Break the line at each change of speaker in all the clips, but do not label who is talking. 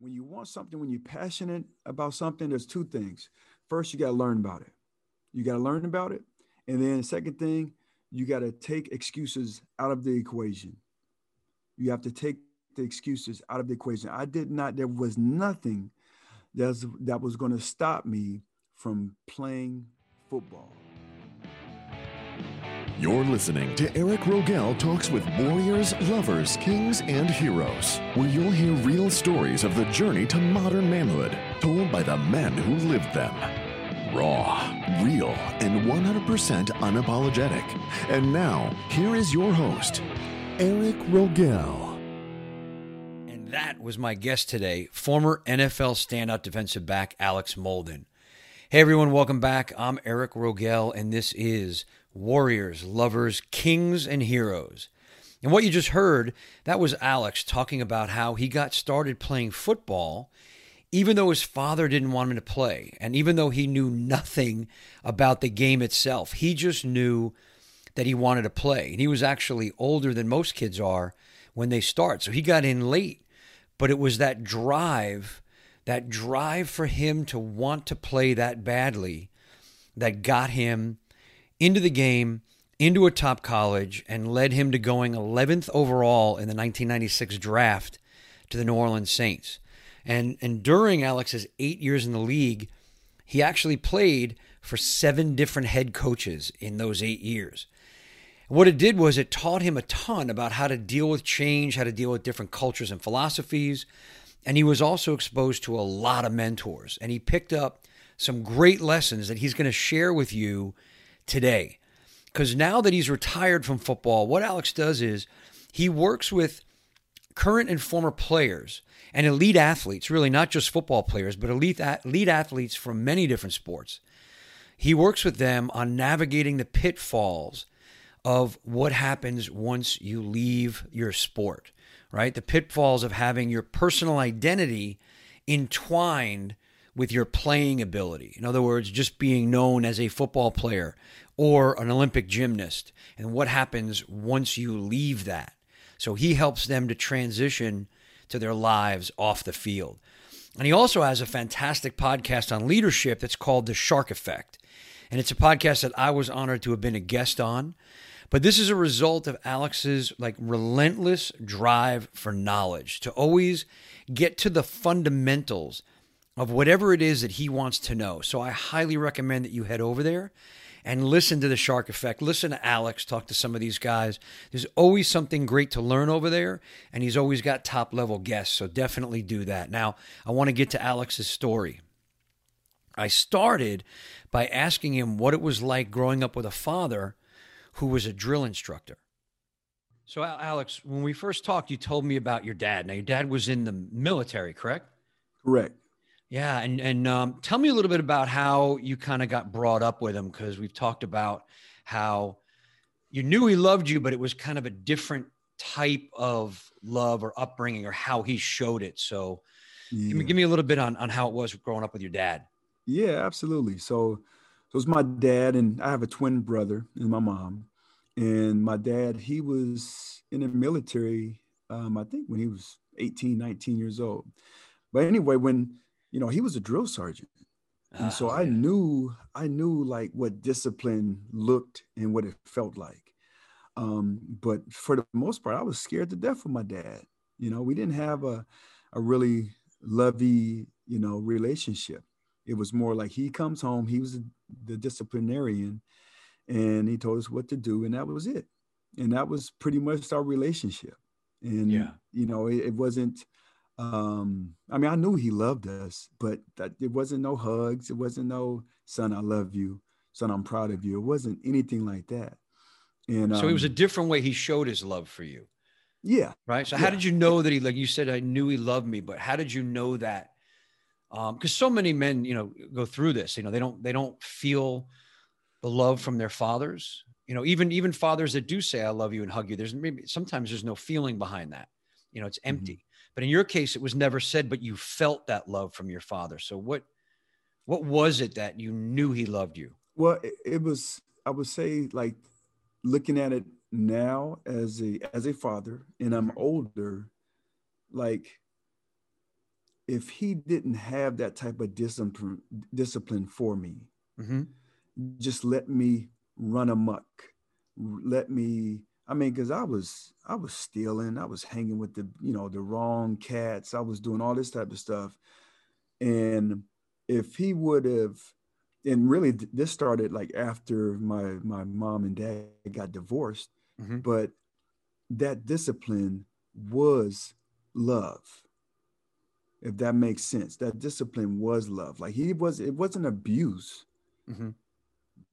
when you want something, when you're passionate about something, there's two things. First, you got to learn about it. You got to learn about it. And then, the second thing, you got to take excuses out of the equation. You have to take the excuses out of the equation. I did not, there was nothing that's, that was going to stop me from playing football.
You're listening to Eric Rogel Talks with Warriors, Lovers, Kings, and Heroes, where you'll hear real stories of the journey to modern manhood told by the men who lived them. Raw, real, and 100% unapologetic. And now, here is your host, Eric Rogel.
And that was my guest today, former NFL standout defensive back Alex Molden. Hey everyone, welcome back. I'm Eric Rogel, and this is warriors, lovers, kings, and heroes. And what you just heard, that was Alex talking about how he got started playing football, even though his father didn't want him to play. And even though he knew nothing about the game itself, he just knew that he wanted to play. And he was actually older than most kids are when they start. So he got in late. But it was that drive, that drive for him to want to play that badly that got him into the game, into a top college, and led him to going 11th overall in the 1996 draft to the New Orleans Saints. And, and during Alex's eight years in the league, he actually played for seven different head coaches in those eight years. What it did was it taught him a ton about how to deal with change, how to deal with different cultures and philosophies. And he was also exposed to a lot of mentors. And he picked up some great lessons that he's going to share with you today. Because now that he's retired from football, what Alex does is he works with current and former players and elite athletes, really not just football players, but elite, elite athletes from many different sports. He works with them on navigating the pitfalls of what happens once you leave your sport, right? The pitfalls of having your personal identity entwined with your playing ability. In other words, just being known as a football player or an Olympic gymnast, and what happens once you leave that. So he helps them to transition to their lives off the field. And he also has a fantastic podcast on leadership that's called The Shark Effect. And it's a podcast that I was honored to have been a guest on. But this is a result of Alex's like relentless drive for knowledge, to always get to the fundamentals of whatever it is that he wants to know. So I highly recommend that you head over there and listen to the Shark Effect. Listen to Alex talk to some of these guys. There's always something great to learn over there, and he's always got top level guests. So definitely do that. Now, I want to get to Alex's story. I started by asking him what it was like growing up with a father who was a drill instructor. So, Alex, when we first talked, you told me about your dad. Now, your dad was in the military, correct?
Correct.
Yeah, and and um, tell me a little bit about how you kind of got brought up with him because we've talked about how you knew he loved you, but it was kind of a different type of love or upbringing or how he showed it. So, yeah. give, me, give me a little bit on on how it was growing up with your dad.
Yeah, absolutely. So, so it's my dad, and I have a twin brother and my mom. And my dad, he was in the military, um, I think when he was 18, 19 years old. But anyway, when you know, he was a drill sergeant. And oh, so I yeah. knew, I knew like what discipline looked and what it felt like. Um, but for the most part, I was scared to death of my dad. You know, we didn't have a, a really lovey, you know, relationship. It was more like he comes home, he was the disciplinarian, and he told us what to do, and that was it. And that was pretty much our relationship. And yeah. you know, it, it wasn't um i mean i knew he loved us but that it wasn't no hugs it wasn't no son i love you. Son i'm proud of you. It wasn't anything like that.
And so um, it was a um, different way he showed his love for you.
Yeah
right? So
yeah.
how did you know that he like you said i knew he loved me but how did you know that? Um because so many men you know go through this you know they don't they don't feel the love from their fathers. You know even even fathers that do say i love you and hug you there's maybe sometimes there's no feeling behind that. You know it's mm-hmm. empty. mm-hmm. But in your case, it was never said, but you felt that love from your father. So what what was it that you knew he loved you?
Well, it, it was I would say like looking at it now as a as a father, and I'm older, like if he didn't have that type of discipline discipline for me, mm-hmm. just let me run amok, let me. I mean, because I was I was stealing, I was hanging with the you know the wrong cats, I was doing all this type of stuff, and if he would have, and really this started like after my my mom and dad got divorced, mm-hmm. but that discipline was love if that makes sense. That discipline was love. Like he was, it wasn't abuse, mm-hmm.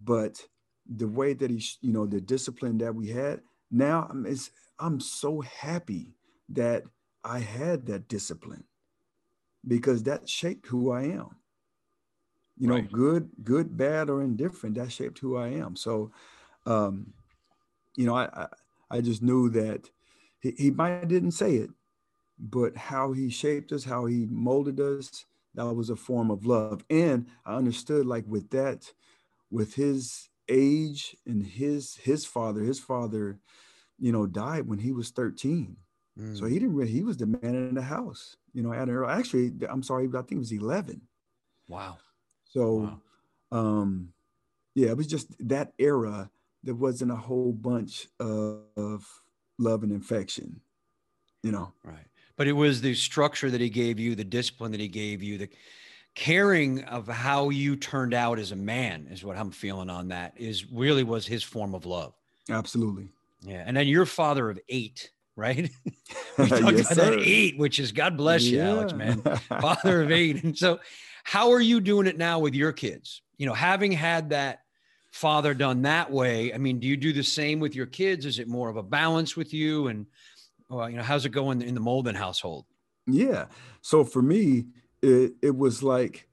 but the way that he, you know, the discipline that we had. Now I'm, it's, I'm so happy that I had that discipline because that shaped who I am. You right. know, good, good, bad, or indifferent. That shaped who I am. So, um, you know, I, I, I just knew that he, he might didn't say it, but how he shaped us, how he molded us, that was a form of love. And I understood like with that, with his age and his his father, his father, you know, died when he was 13. Mm. So he didn't really, he was the man in the house, you know, at actually, I'm sorry, but I think it was 11.
Wow.
So wow. um yeah, it was just that era. There wasn't a whole bunch of, of love and affection, you know.
Right but it was the structure that he gave you, the discipline that he gave you, the caring of how you turned out as a man is what I'm feeling on that is really was his form of love.
Absolutely.
Yeah. And then you're father of eight, right? we talked yes, about sir. that eight, which is God bless you, yeah. Alex, man. Father of eight. And so how are you doing it now with your kids? You know, having had that father done that way, I mean, do you do the same with your kids? Is it more of a balance with you? And well, you know, how's it going in the Molden household?
Yeah. So for me, it, it was like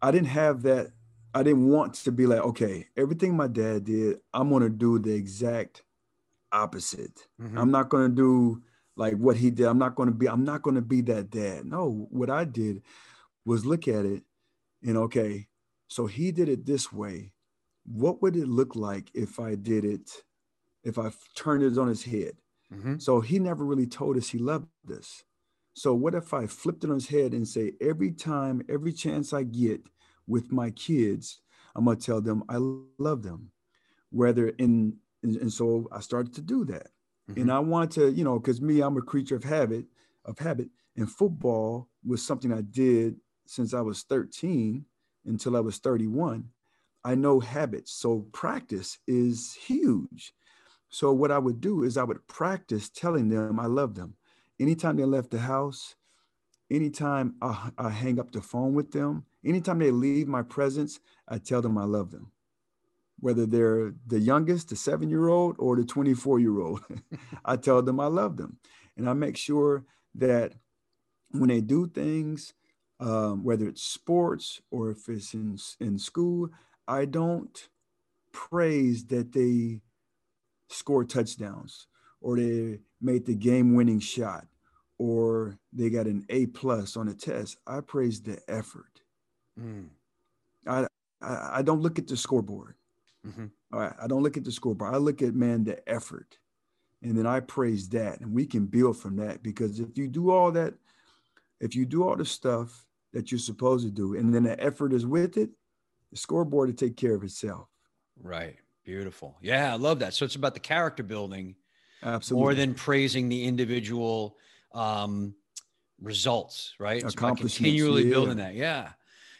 I didn't have that. I didn't want to be like, okay, everything my dad did, I'm gonna do the exact opposite. Mm-hmm. I'm not gonna do like what he did. I'm not gonna be, I'm not gonna be that dad. No, what I did was look at it and okay, so he did it this way. What would it look like if I did it, if I turned it on his head? Mm-hmm. So he never really told us he loved us. So what if I flipped it on his head and say, every time, every chance I get with my kids, I'm gonna tell them I love them. Whether in and, and so I started to do that. Mm-hmm. And I want to, you know, because me, I'm a creature of habit, of habit. And football was something I did since I was 13 until I was 31. I know habits. So practice is huge. So what I would do is I would practice telling them I love them. Anytime they left the house, anytime I, I hang up the phone with them, anytime they leave my presence, I tell them I love them. Whether they're the youngest, the seven year old, or the 24 year old, I tell them I love them. And I make sure that when they do things, um, whether it's sports or if it's in, in school, I don't praise that they score touchdowns or they made the game winning shot or they got an A plus on a test. I praise the effort. Mm. I, I, I don't look at the scoreboard. Mm-hmm. All right, I don't look at the scoreboard. I look at man the effort, and then I praise that, and we can build from that. Because if you do all that, if you do all the stuff that you're supposed to do, and then the effort is with it, the scoreboard will take care of itself.
Right. Beautiful. Yeah, I love that. So it's about the character building,
absolutely,
more than praising the individual um, results. Right. It's about continually yeah. building that. Yeah,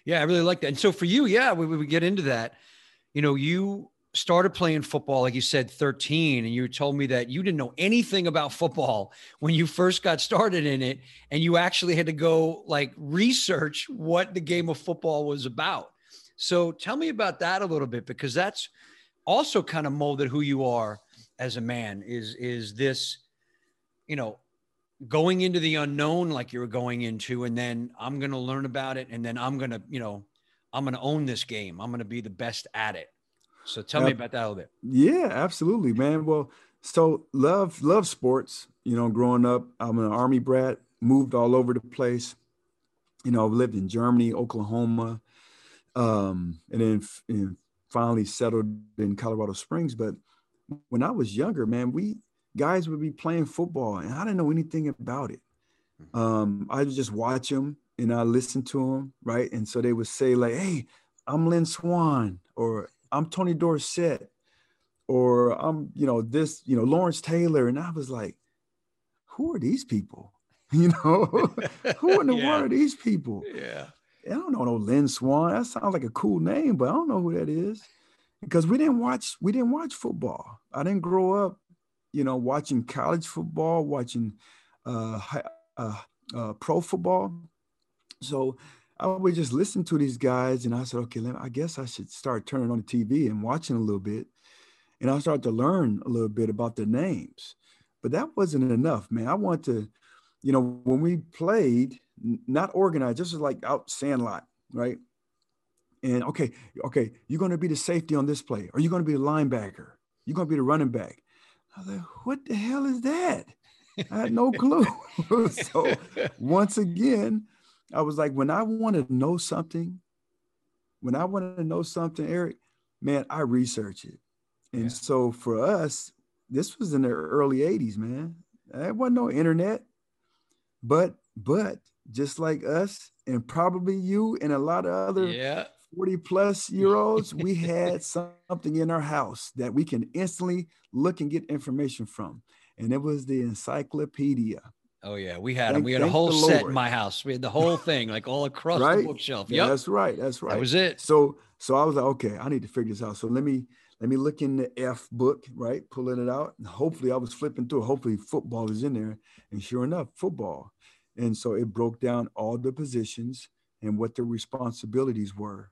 yeah, I really like that. And so for you, yeah, we, we get into that. You know, you started playing football, like you said, 13, and you told me that you didn't know anything about football when you first got started in it, and you actually had to go like research what the game of football was about. So tell me about that a little bit because that's also kind of molded who you are as a man is is this you know going into the unknown like you're going into and then i'm going to learn about it and then i'm going to you know i'm going to own this game. I'm going to be the best at it. So tell uh, me about that a little bit.
Yeah absolutely man. Well so love love sports you know growing up i'm an army brat moved all over the place. You know i've lived in germany oklahoma um, and then in finally settled in Colorado Springs. But when I was younger, man, we guys would be playing football and I didn't know anything about it. Mm-hmm. Um, I would just watch them and I listened to them, right? And so they would say like, "Hey, I'm Lynn Swann or "I'm Tony Dorsett," or "I'm you know this you know Lawrence Taylor," and I was like, "Who are these people?" You know, who in the yeah. world are these people?
Yeah,
I don't know no Lynn Swann. That sounds like a cool name, but I don't know who that is because we didn't watch we didn't watch football. I didn't grow up, you know, watching college football, watching uh, uh, uh, pro football. So I would just listen to these guys, and I said, okay, me, I guess I should start turning on the TV and watching a little bit, and I started to learn a little bit about their names. But that wasn't enough, man. I want to, you know, when we played, not organized, just like out sandlot, right? And okay, okay, you're going to be the safety on this play, or you're going to be the linebacker, you're going to be the running back. I was like, what the hell is that? I had no clue. so once again, I was like, when I want to know something, when I want to know something, Eric, man, I research it. And yeah. so for us, this was in the early 80s, man. There wasn't no internet. But but just like us, and probably you and a lot of other
yeah.
40 plus year olds, we had something in our house that we can instantly look and get information from and it was the encyclopedia.
Oh yeah, we had them. We had a whole set Lord. in my house. We had the whole thing, like all across right? the bookshelf.
Yeah, that's right. That's right.
That was it.
So, so I was like, okay, I need to figure this out. So let me let me look in the F book, right? Pulling it out. And hopefully, I was flipping through. Hopefully, football is in there. And sure enough, football. And so it broke down all the positions and what the responsibilities were.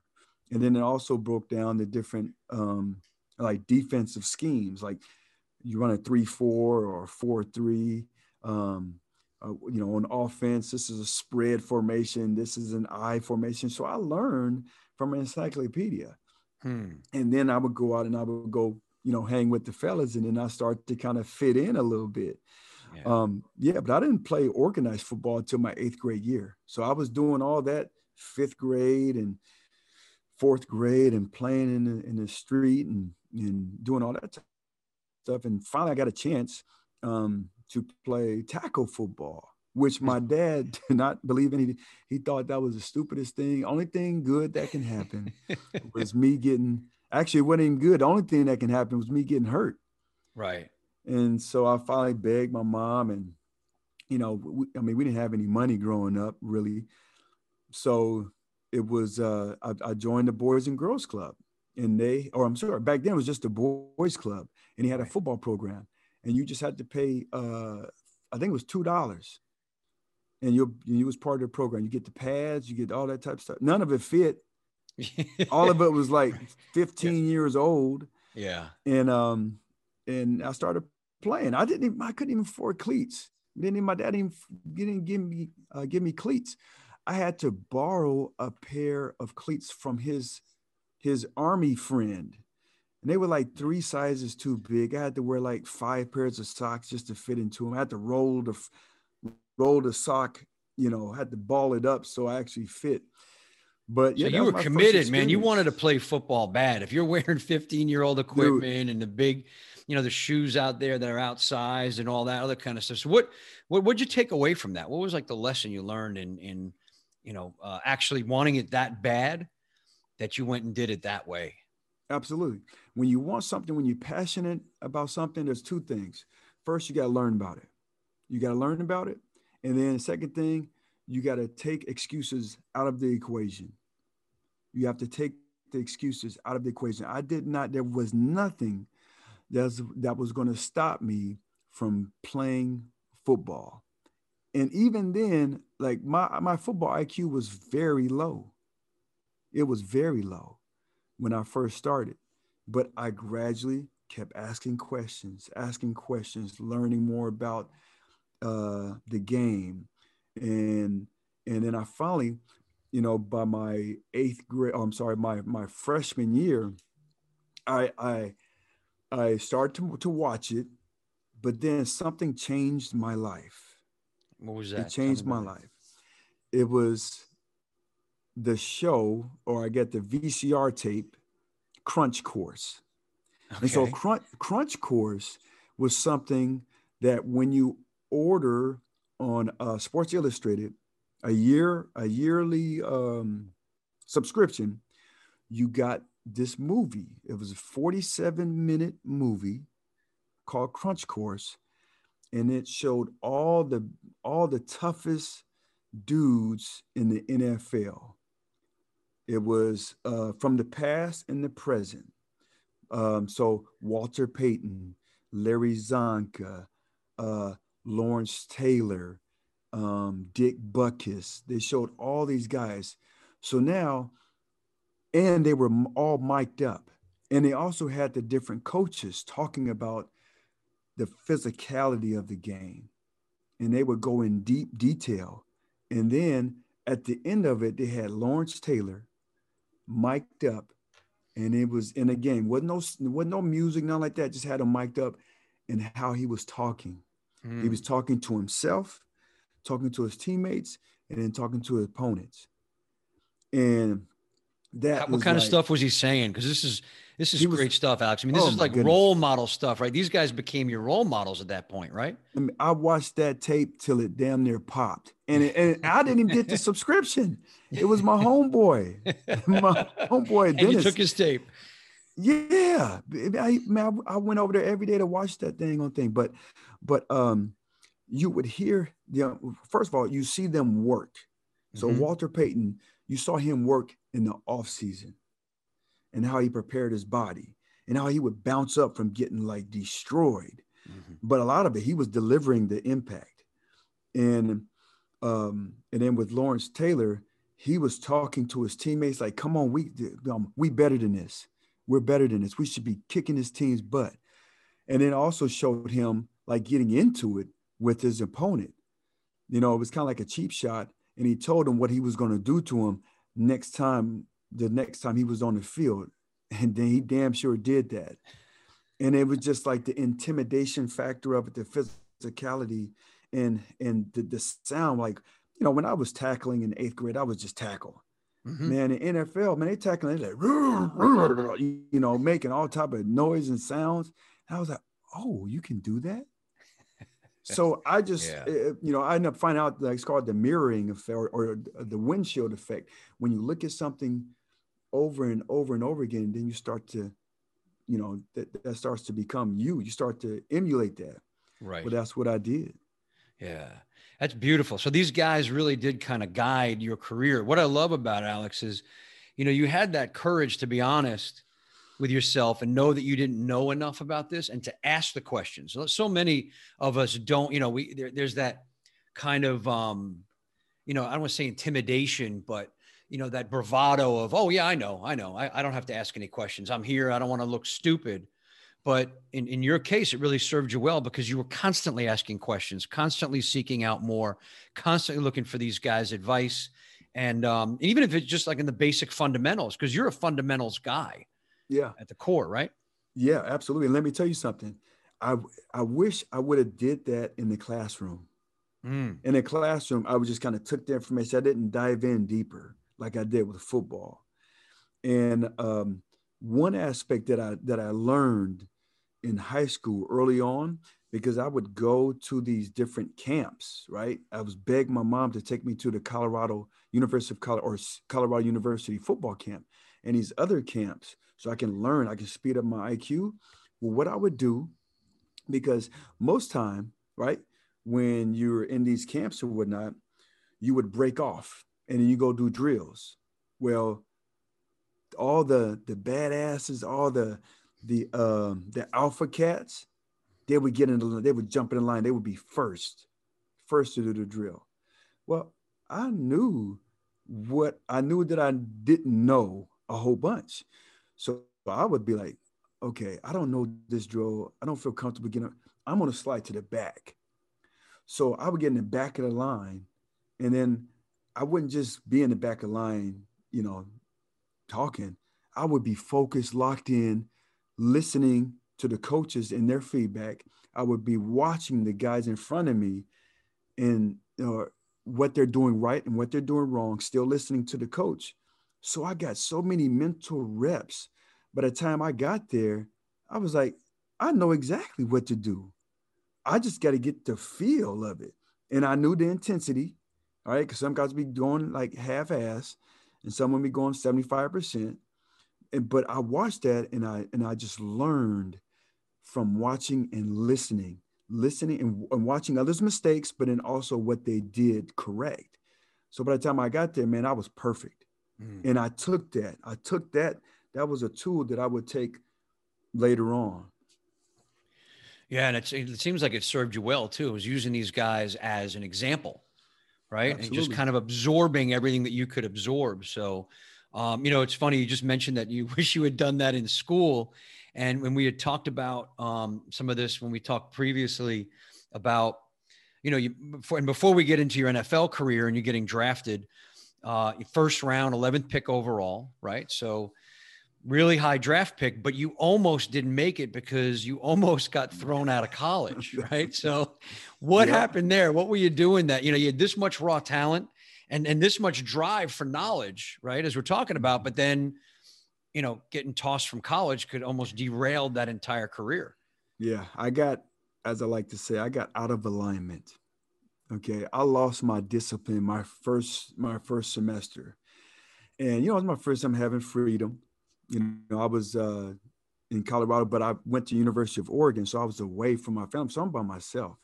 And then it also broke down the different um, like defensive schemes, like you run a three four or four three. Um, uh, you know, on offense, this is a spread formation. This is an I formation. So I learned from an encyclopedia, hmm. and then I would go out and I would go, you know, hang with the fellas, and then I start to kind of fit in a little bit. Yeah. Um, yeah, but I didn't play organized football until my eighth grade year. So I was doing all that fifth grade and fourth grade and playing in the, in the street and, and doing all that stuff. And finally, I got a chance um, to play tackle football, which my dad did not believe in. He, he thought that was the stupidest thing. Only thing good that can happen was me getting, actually, it wasn't even good. The only thing that can happen was me getting hurt.
Right.
And so I finally begged my mom, and, you know, we, I mean, we didn't have any money growing up, really. So it was, uh, I, I joined the Boys and Girls Club and they, or I'm sorry, back then it was just a boys club, and he had a football program, and you just had to pay, uh, I think it was two dollars, and you you was part of the program. You get the pads, you get all that type of stuff. None of it fit. all of it was like 15 yeah. years old.
Yeah.
And um, and I started playing. I didn't even, I couldn't even afford cleats. Didn't even, my dad didn't, didn't give me uh, give me cleats. I had to borrow a pair of cleats from his his army friend. And they were like three sizes too big. I had to wear like five pairs of socks just to fit into them. I had to roll the roll the sock, you know, had to ball it up so I actually fit. But yeah,
so you were committed, man. You wanted to play football bad. If you're wearing 15 year old equipment Dude. and the big, you know, the shoes out there that are outsized and all that other kind of stuff. So what, what, what'd you take away from that? What was like the lesson you learned in, in, you know, uh, actually wanting it that bad that you went and did it that way.
Absolutely. When you want something, when you're passionate about something, there's two things. First, you got to learn about it. You got to learn about it. And then the second thing, you got to take excuses out of the equation. You have to take the excuses out of the equation. I did not, there was nothing that's, that was going to stop me from playing football. And even then, like my, my football IQ was very low. It was very low when I first started, but I gradually kept asking questions, asking questions, learning more about uh, the game, and and then I finally, you know, by my eighth grade, oh, I'm sorry, my my freshman year, I I I started to, to watch it, but then something changed my life.
What was that?
It changed my life. It was the show or I get the VCR tape Crunch Course. Okay. And so Crunch, Crunch Course was something that when you order on uh, Sports Illustrated, a year, a yearly um, subscription, you got this movie. It was a 47 minute movie called Crunch Course, and it showed all the all the toughest dudes in the NFL. It was uh, from the past and the present. Um, so Walter Payton, Larry Csonka, uh, Lawrence Taylor, um, Dick Butkus. They showed all these guys. So now, and they were all mic'd up. And they also had the different coaches talking about the physicality of the game. And they would go in deep detail. And then at the end of it, they had Lawrence Taylor mic'd up. And it was in a game. Wasn't no, wasn't no music, nothing like that. Just had him mic'd up and how he was talking. Mm. He was talking to himself talking to his teammates, and then talking to his opponents. And that
what kind like, of stuff was he saying? Because this is this is great was, stuff, Alex. I mean, this oh is like goodness. role model stuff, right? These guys became your role models at that point, right?
I, mean, I watched that tape till it damn near popped, and, it, and I didn't even get the subscription. It was my homeboy, my homeboy.
And Dennis. you took his tape.
Yeah, I, man, I went over there every day to watch that thing on thing, but, but um, you would hear the first of all, you see them work. So mm-hmm. Walter Payton, you saw him work in the off season and how he prepared his body and how he would bounce up from getting like destroyed. Mm-hmm. But a lot of it, he was delivering the impact. And um, and then with Lawrence Taylor, he was talking to his teammates like, "Come on, we um, we better than this. We're better than this. We should be kicking this team's butt." And then also showed him like getting into it with his opponent. You know, it was kind of like a cheap shot. And he told him what he was going to do to him next time, the next time he was on the field. And then he damn sure did that. And it was just like the intimidation factor of it, the physicality and and the, the sound. Like, you know, when I was tackling in eighth grade, I was just tackle. Mm-hmm. Man, in NFL, man, they tackling they like, you know, making all type of noise and sounds. And I was like, oh, you can do that? So I just, yeah. uh, you know, I end up finding out that it's called the mirroring effect or, or, the windshield effect. When you look at something over and over and over again, then you start to, you know, that, that starts to become you. You start to emulate that.
Right.
Well, that's what I did.
Yeah. That's beautiful. So these guys really did kind of guide your career. What I love about Alex is, you know, you had that courage to be honest with yourself and know that you didn't know enough about this and to ask the questions. So, so many of us don't, you know, we there, there's that kind of um, you know, I don't want to say intimidation, but you know, that bravado of, oh yeah, I know, I know. I, I don't have to ask any questions. I'm here. I don't want to look stupid. But in, in your case, it really served you well because you were constantly asking questions, constantly seeking out more, constantly looking for these guys' advice. And, um, and even if it's just like in the basic fundamentals, because you're a fundamentals guy
yeah.
at the core right?
Yeah absolutely. And let me tell you something. I i wish i would have did that in the classroom. Mm. in the classroom i would just kind of took the information. I didn't dive in deeper like i did with football. And um, one aspect that i that i learned in high school early on because I would go to these different camps, right? I was begging my mom to take me to the Colorado University of Colorado or Colorado University football camp and these other camps so I can learn, I can speed up my IQ. Well, what I would do, because most time, right, when you're in these camps or whatnot, you would break off and then you go do drills. Well, all the the badasses, all the the um the alpha cats, they would get in the they would jump in the line, they would be first, first to do the drill. Well, I knew what I knew that I didn't know a whole bunch. So I would be like, okay, I don't know this drill. I don't feel comfortable getting. I'm gonna slide to the back. So I would get in the back of the line, and then I wouldn't just be in the back of the line, you know, talking. I would be focused, locked in, listening to the coaches and their feedback. I would be watching the guys in front of me and know, what they're doing right and what they're doing wrong, still listening to the coach. So I got so many mental reps. By the time I got there, I was like, I know exactly what to do. I just got to get the feel of it. And I knew the intensity All right. Because some guys be going like half ass and some would be going 75%. And, but I watched that and I and I just learned from watching and listening, listening and, and watching others' mistakes, but then also what they did correct. So by the time I got there, man, I was perfect. Mm. And I took that. I took that. That was a tool that I would take later on.
Yeah, and it seems like it served you well too. It was using these guys as an example, right? Absolutely. And just kind of absorbing everything that you could absorb. So, um, you know, it's funny you just mentioned that you wish you had done that in school. And when we had talked about um, some of this, when we talked previously about, you know, you before, and before we get into your NFL career and you're getting drafted, uh, first round, 11th pick overall, right? So really high draft pick, but you almost didn't make it because you almost got thrown out of college, right? So what yeah. happened there? What were you doing that, you know, you had this much raw talent and, and this much drive for knowledge, right? As we're talking about, but then, you know, getting tossed from college could almost derail that entire career.
Yeah. I got, as I like to say, I got out of alignment. Okay. I lost my discipline my first, my first semester. And, you know, it was my first time having freedom you know, I was uh, in Colorado, but I went to University of Oregon, so I was away from my family. So I'm by myself.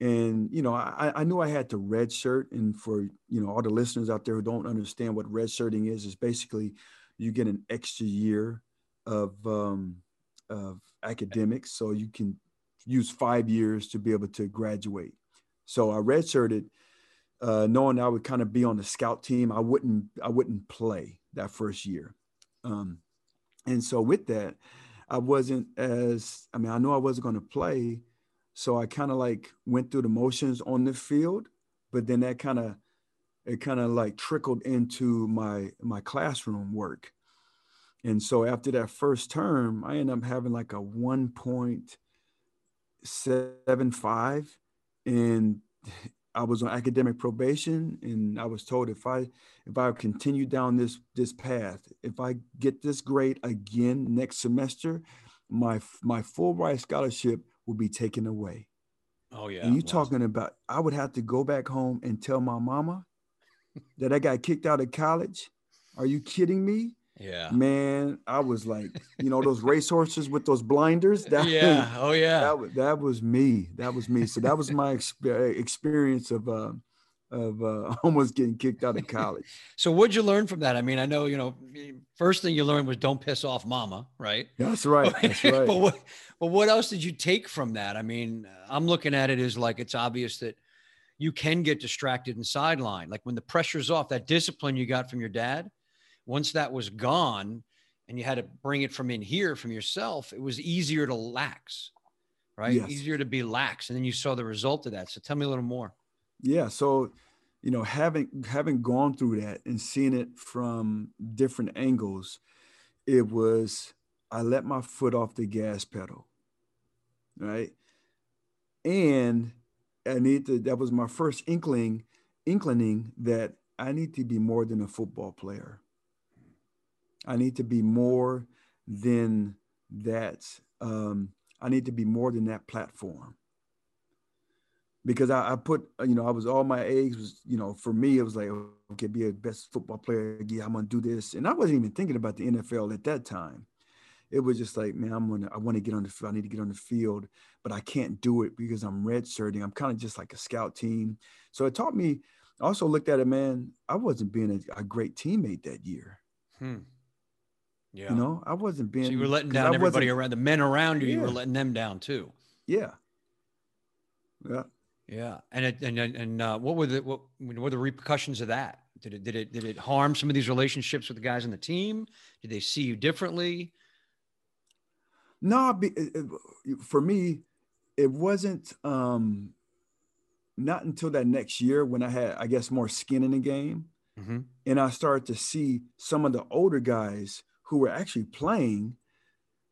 And you know, I, I knew I had to redshirt. And for you know all the listeners out there who don't understand what redshirting is, is basically you get an extra year of um, of academics, so you can use five years to be able to graduate. So I redshirted, uh, knowing I would kind of be on the scout team. I wouldn't I wouldn't play that first year. Um, and so with that, I wasn't as I mean, I knew I wasn't going to play, so I kind of like went through the motions on the field, but then that kind of it kind of like trickled into my my classroom work. And so after that first term, I ended up having like a 1.75 and I was on academic probation and I was told if I if I continue down this this path, if I get this grade again next semester, my my full ride scholarship will be taken away.
Oh yeah.
And you talking about I would have to go back home and tell my mama that I got kicked out of college? Are you kidding me?
Yeah.
Man, I was like, you know, those racehorses with those blinders.
That, yeah. Oh, yeah.
That was, that was me. That was me. So that was my experience of, uh, of uh, almost getting kicked out of college.
so what'd you learn from that? I mean, I know, you know, first thing you learned was don't piss off mama, right?
That's right. That's right.
but, what, but what else did you take from that? I mean, I'm looking at it as like, it's obvious that you can get distracted and sidelined. Like when the pressure's off, that discipline you got from your dad – once that was gone and you had to bring it from in here from yourself, it was easier to lax, right? Yes. Easier to be lax. And then you saw the result of that. So tell me a little more.
Yeah. So, you know, having having gone through that and seeing it from different angles, it was I let my foot off the gas pedal. Right. And I need to that was my first inkling, inkling that I need to be more than a football player. I need to be more than that. Um, I need to be more than that platform. Because I, I, put, you know, I was all my eggs was, you know, for me, it was like, okay, be a best football player. Yeah, I'm gonna do this. And I wasn't even thinking about the NFL at that time. It was just like, man, I'm gonna, I want to get on the field. I need to get on the field, but I can't do it because I'm red redshirting. I'm kind of just like a scout team. So it taught me. Also looked at it, man. I wasn't being a, a great teammate that year. Hmm. Yeah. You know, I wasn't being.
So you were letting down everybody around the men around you. Yeah. You were letting them down too.
Yeah. Yeah.
Yeah. And it, and and uh, what were the what, what were the repercussions of that? Did it did it did it harm some of these relationships with the guys on the team? Did they see you differently?
No, for me, it wasn't. um Not until that next year when I had, I guess, more skin in the game, mm-hmm. and I started to see some of the older guys who were actually playing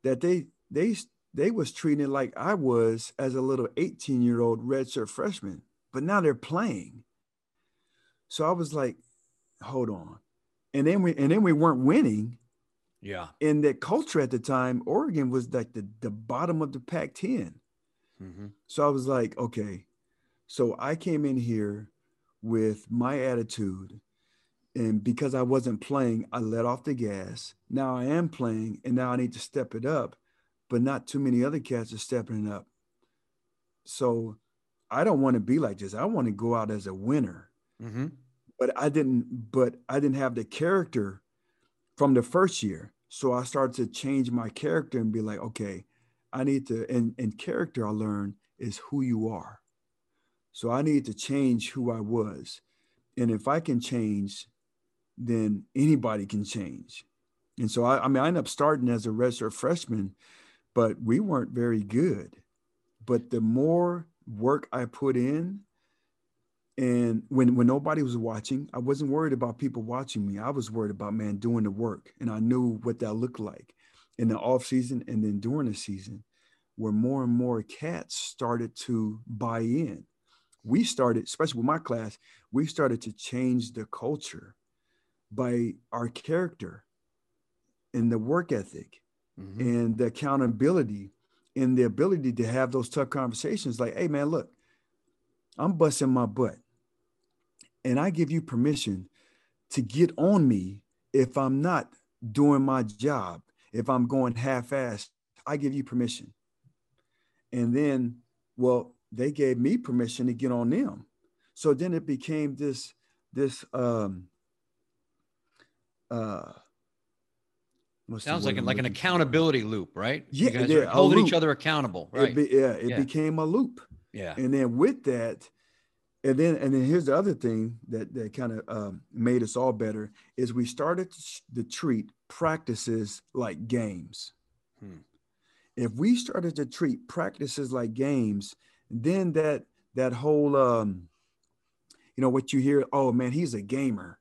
that they they they was treating like I was as a little 18 year old redshirt freshman, but now they're playing. So I was like, hold on. And then we and then we weren't winning.
Yeah.
And that culture at the time, Oregon was like the, the bottom of the Pac 10. Mm-hmm. So I was like, okay. So I came in here with my attitude. And because I wasn't playing, I let off the gas. Now I am playing, and now I need to step it up, but not too many other cats are stepping it up. So I don't want to be like this. I want to go out as a winner. Mm-hmm. But I didn't. But I didn't have the character from the first year. So I started to change my character and be like, okay, I need to. And and character I learned is who you are. So I need to change who I was. And if I can change, then anybody can change. And so I, I mean, I ended up starting as a redshirt freshman, but we weren't very good. But the more work I put in, and when when nobody was watching, I wasn't worried about people watching me. I was worried about man doing the work, and I knew what that looked like in the off season and then during the season, where more and more cats started to buy in. We started, especially with my class, we started to change the culture by our character and the work ethic mm-hmm. and the accountability and the ability to have those tough conversations like, hey, man, look, I'm busting my butt. And I give you permission to get on me if I'm not doing my job, if I'm going half assed, I give you permission. And then, well, they gave me permission to get on them. So then it became this, this, um, uh,
Sounds like like an accountability loop, right?
Yeah,
you guys
yeah,
are holding each other accountable, right?
It be, yeah, it yeah. became a loop.
Yeah,
and then with that, and then and then here's the other thing that that kind of um, made us all better is we started to, to treat practices like games. Hmm. If we started to treat practices like games, then that that whole um, you know what you hear, oh man, he's a gamer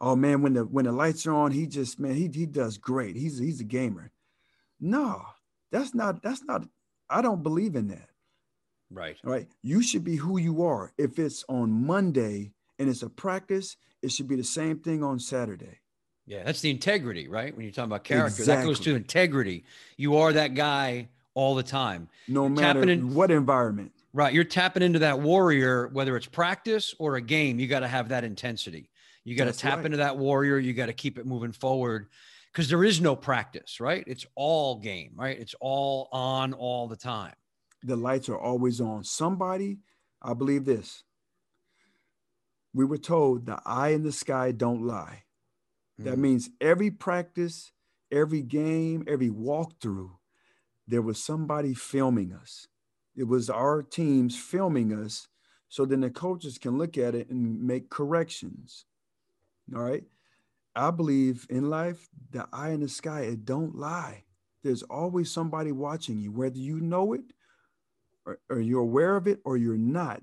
oh man, when the when the lights are on, he just man, he he does great. He's he's a gamer. No, that's not that's not. I don't believe in that.
Right.
Right. You should be who you are. If it's on Monday and it's a practice, it should be the same thing on Saturday.
Yeah, that's the integrity, right? When you're talking about character, exactly. that goes to integrity. You are that guy all the time.
No you're matter in, what environment.
Right. You're tapping into that warrior, whether it's practice or a game, you got to have that intensity. You got to tap right. into that warrior. You got to keep it moving forward because there is no practice, right? It's all game, right? It's all on all the time.
The lights are always on. Somebody, I believe this. We were told the eye in the sky don't lie. Mm. That means every practice, every game, every walkthrough, there was somebody filming us. It was our teams filming us so then the coaches can look at it and make corrections. All right. I believe in life, the eye in the sky, it don't lie. There's always somebody watching you, whether you know it or, or you're aware of it or you're not.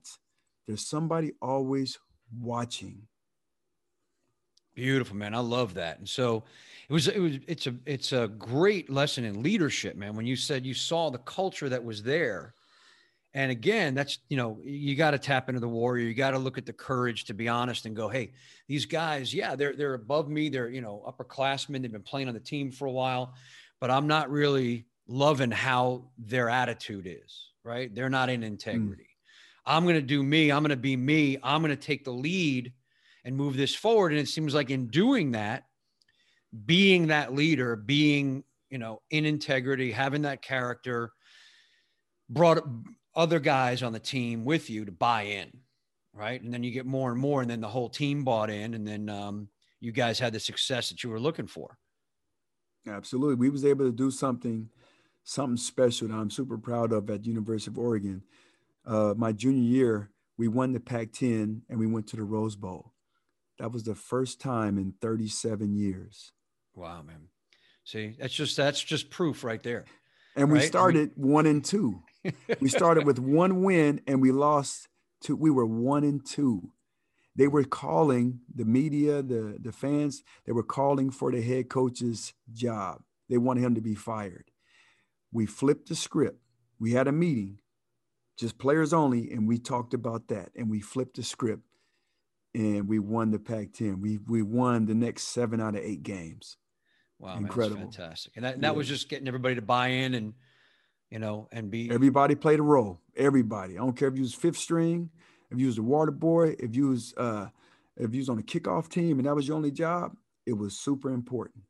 There's somebody always watching.
Beautiful, man. I love that. And so it was, it was, it's a, it's a great lesson in leadership, man. When you said you saw the culture that was there and again, that's, you know, you got to tap into the warrior. You got to look at the courage to be honest and go, hey, these guys, yeah, they're they're above me. They're, you know, upperclassmen. They've been playing on the team for a while, but I'm not really loving how their attitude is, right? They're not in integrity. Mm. I'm going to do me. I'm going to be me. I'm going to take the lead and move this forward. And it seems like in doing that, being that leader, being, you know, in integrity, having that character, brought other guys on the team with you to buy in, right? And then you get more and more, and then the whole team bought in, and then um, you guys had the success that you were looking for.
Absolutely, we was able to do something, something special that I'm super proud of at University of Oregon. Uh, my junior year, we won the Pac-10 and we went to the Rose Bowl. That was the first time in 37 years.
Wow, man. See, that's just that's just proof right there.
And right? we started we, one and two we started with one win and we lost two. We were one and two. They were calling the media, the, the fans, they were calling for the head coach's job. They wanted him to be fired. We flipped the script. We had a meeting, just players only, and we talked about that. And we flipped the script and we won the Pac 10. We, we won the next seven out of eight games.
Wow, incredible. Man, fantastic. And that, that yeah. was just getting everybody to buy in and you know, and be
everybody played a role. Everybody. I don't care if you was fifth string, if you was a water boy, if you was uh, if you was on a kickoff team and that was your only job, it was super important.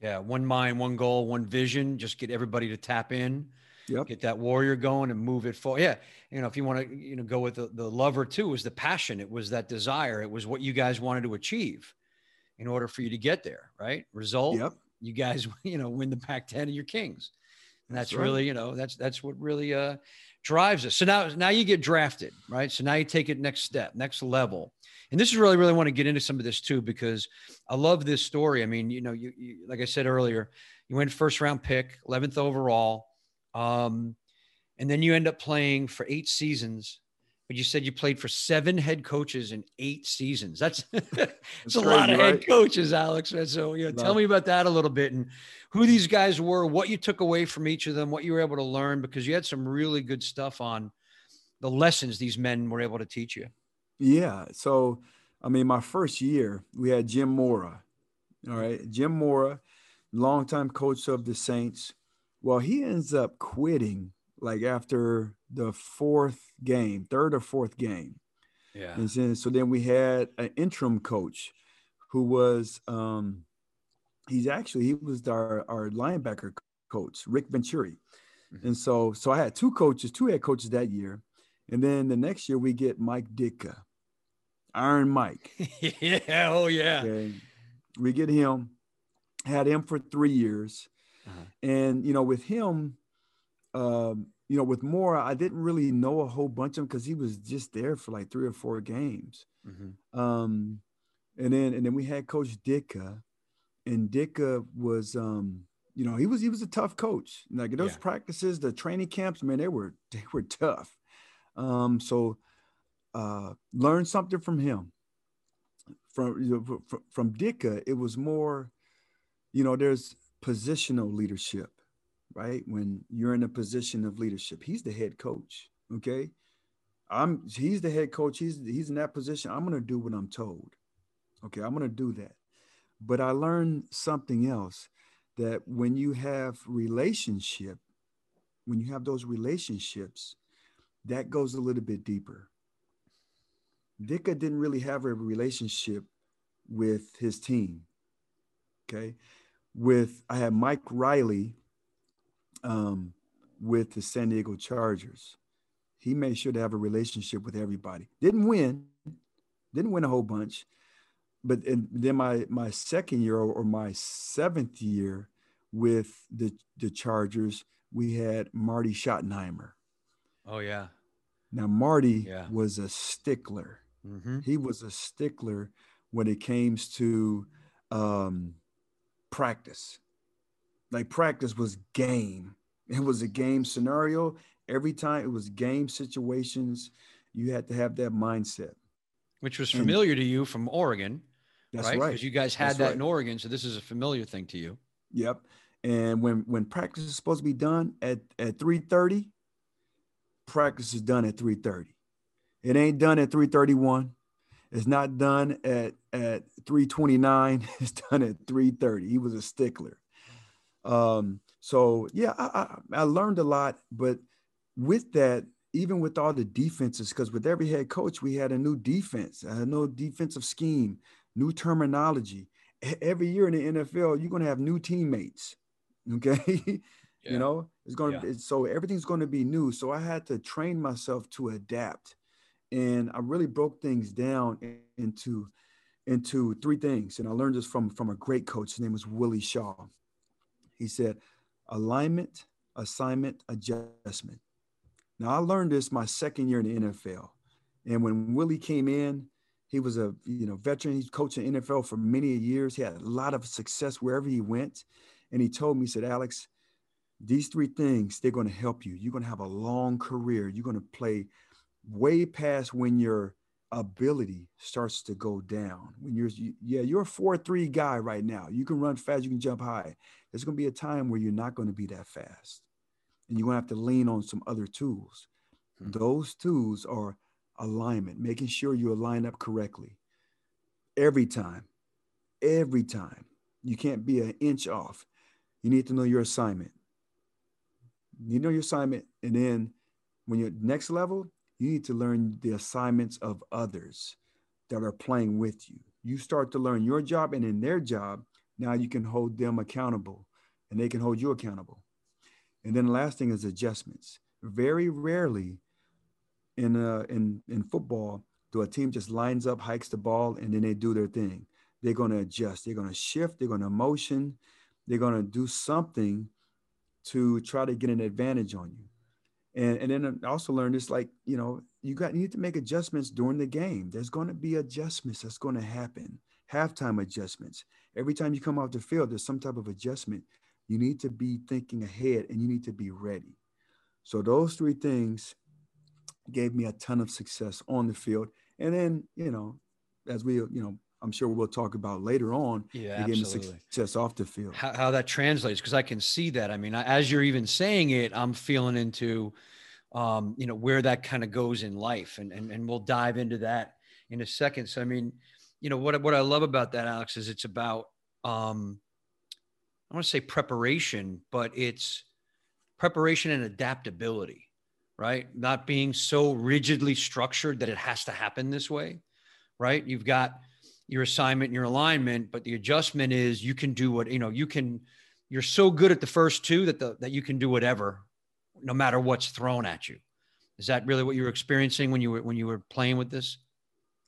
Yeah, one mind, one goal, one vision. Just get everybody to tap in.
Yep.
Get that warrior going and move it forward. Yeah, you know, if you want to, you know, go with the, the lover too, was the passion. It was that desire. It was what you guys wanted to achieve in order for you to get there, right? Result.
Yep.
You guys, you know, win the Pac-10 and you're kings. And that's,
That's right.
really, you know, that's that's what really uh drives us. So now now you get drafted, right? So now you take it next step, next level. And this is really, really want to get into some of this too, because I love this story. I mean, you know, you, you like I said earlier, you went first round pick, 11th overall. Um, and then you end up playing for eight seasons, but you said you played for seven head coaches in eight seasons. That's it's a lot of head coaches, Alex. So, you know, tell me about that a little bit and who these guys were, what you took away from each of them, what you were able to learn, because you had some really good stuff on the lessons these men were able to teach you.
Yeah. So, I mean, my first year, we had Jim Mora. All right. Jim Mora, longtime coach of the Saints. Well, he ends up quitting like after the fourth game, third or fourth game.
Yeah.
And then, so then we had an interim coach who was, um, he's actually, he was our, our linebacker coach, Rick Venturi.
Mhm.
And so, so I had two coaches, two head coaches that year. And then the next year we get Mike Ditka, Iron Mike.
yeah. Oh, yeah.
Okay. We get him, had him for three years.
Uh-huh.
And, you know, with him, um, you know, with Mora, I didn't really know a whole bunch of him because he was just there for like three or four games.
Mhm.
Um, and then and then we had Coach Ditka, and Ditka was um, you know, he was he was a tough coach. Like those
Yeah.
practices, the training camps, man, they were they were tough. Um, so uh learn something from him. From you know, from, from Ditka, it was more, you know, there's positional leadership, right? When you're in a position of leadership, he's the head coach. Okay. I'm he's the head coach. He's he's in that position. I'm gonna do what I'm told. Okay, I'm gonna do that. But I learned something else that when you have relationship, when you have those relationships, that goes a little bit deeper. Ditka didn't really have a relationship with his team. Okay. With I had Mike Riley um, with the San Diego Chargers. He made sure to have a relationship with everybody. Didn't win, didn't win a whole bunch. But and then my my second year or, or my seventh year with the the Chargers, we had Marty Schottenheimer.
Oh, yeah.
Now Marty
Yeah.
was a stickler.
Mm-hmm.
He was a stickler when it came to um, practice. Like practice was game. It was a game scenario. Every time it was game situations, you had to have that mindset.
Which was
And-
familiar to you from Oregon,
That's
right?
right.
Because you guys had
That's
that
right.
in Oregon. So this is a familiar thing to you.
Yep. And when when practice is supposed to be done at at 3:30, practice is done at 3:30. It ain't done at 3:31. It's not done at at 3:29. It's done at 3:30. He was a stickler. Um, so yeah, I, I I learned a lot, but with that, even with all the defenses, because with every head coach, we had a new defense, a new defensive scheme, new terminology. Every year in the NFL, you're gonna have new teammates. Okay.
Yeah.
You know, it's going to
Yeah.
be so everything's going to be new. So I had to train myself to adapt. And I really broke things down into into three things. And I learned this from from a great coach. His name was Willie Shaw. He said, alignment, assignment, adjustment. Now I learned this my second year in the NFL. And when Willie came in, he was a you know veteran. He's coaching NFL for many years. He had a lot of success wherever he went. And he told me, he said, Alex, these three things, they're going to help you. You're going to have a long career. You're going to play way past when your ability starts to go down. When you're, you, yeah, you're a 4 3 guy right now. You can run fast, you can jump high. There's going to be a time where you're not going to be that fast. And you're going to have to lean on some other tools.
Hmm.
Those tools are alignment, making sure you align up correctly every time. Every time. You can't be an inch off. You need to know your assignment. You know your assignment, and then when you're next level, you need to learn the assignments of others that are playing with you. You start to learn your job and in their job, now you can hold them accountable and they can hold you accountable. And then the last thing is adjustments. Very rarely in uh, in in football do a team just lines up, hikes the ball, and then they do their thing. They're going to adjust. They're going to shift. They're going to motion. They're going to do something to try to get an advantage on you. And, and then I also learned it's like, you know, you got you need to make adjustments during the game. There's going to be adjustments that's going to happen. Halftime adjustments. Every time you come off the field, there's some type of adjustment. You need to be thinking ahead and you need to be ready. So those three things gave me a ton of success on the field. And then, you know, as we, you know, I'm sure we'll talk about later on.
Yeah, absolutely.
Success off the field.
How, how that translates, because I can see that. I mean, as you're even saying it, I'm feeling into, um, you know, where that kind of goes in life, and and and we'll dive into that in a second. So, I mean, you know, what what I love about that, Alex, is it's about, um, I want to say preparation, but it's preparation and adaptability, right? Not being so rigidly structured that it has to happen this way, right? You've got your assignment and your alignment, but the adjustment is you can do what, you know, you can, you're so good at the first two that the, that you can do whatever, no matter what's thrown at you. Is that really what you were experiencing when you were, when you were playing with this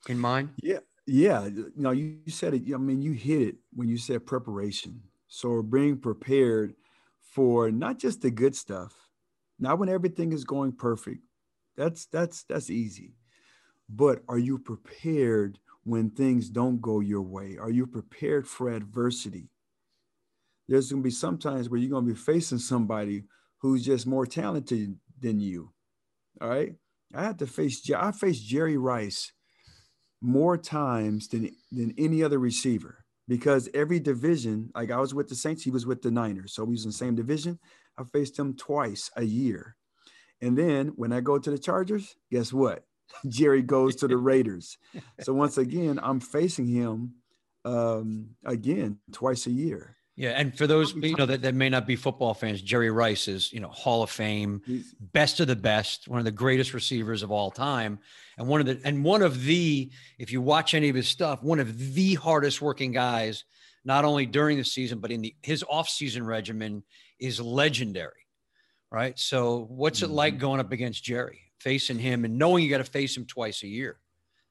in mind?
Yeah. Yeah. You know, you said it, I mean, you hit it when you said preparation. So being prepared for not just the good stuff, not when everything is going perfect. That's, that's, that's easy. But are you prepared when things don't go your way? Are you prepared for adversity? There's going to be some times where you're going to be facing somebody who's just more talented than you. All right. I had to face, I faced Jerry Rice more times than, than any other receiver because every division, like I was with the Saints, he was with the Niners. So we was in the same division. I faced him twice a year. And then when I go to the Chargers, guess what? Jerry goes to the Raiders. So once again, I'm facing him um, again twice a year.
Yeah, and for those you know that, that may not be football fans, Jerry Rice is you know Hall of Fame, best of the best, one of the greatest receivers of all time, and one of the and one of the if you watch any of his stuff, one of the hardest working guys, not only during the season but in the his off season regimen is legendary, right? So what's mm-hmm. it like mm-hmm. going up against Jerry? Facing him and knowing you got to face him twice a year.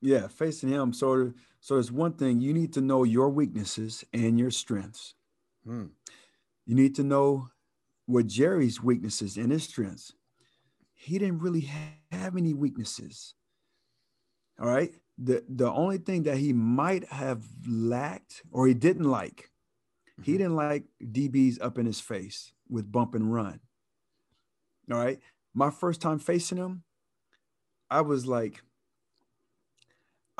Yeah, facing him. So, so there's one thing you need to know your weaknesses and your strengths. Hmm. You need to know what Jerry's weaknesses and his strengths. He didn't really have any weaknesses. All right. The the only thing that he might have lacked or he didn't like, mm-hmm. he didn't like DBs up in his face with bump and run. All right. My first time facing him, I was like,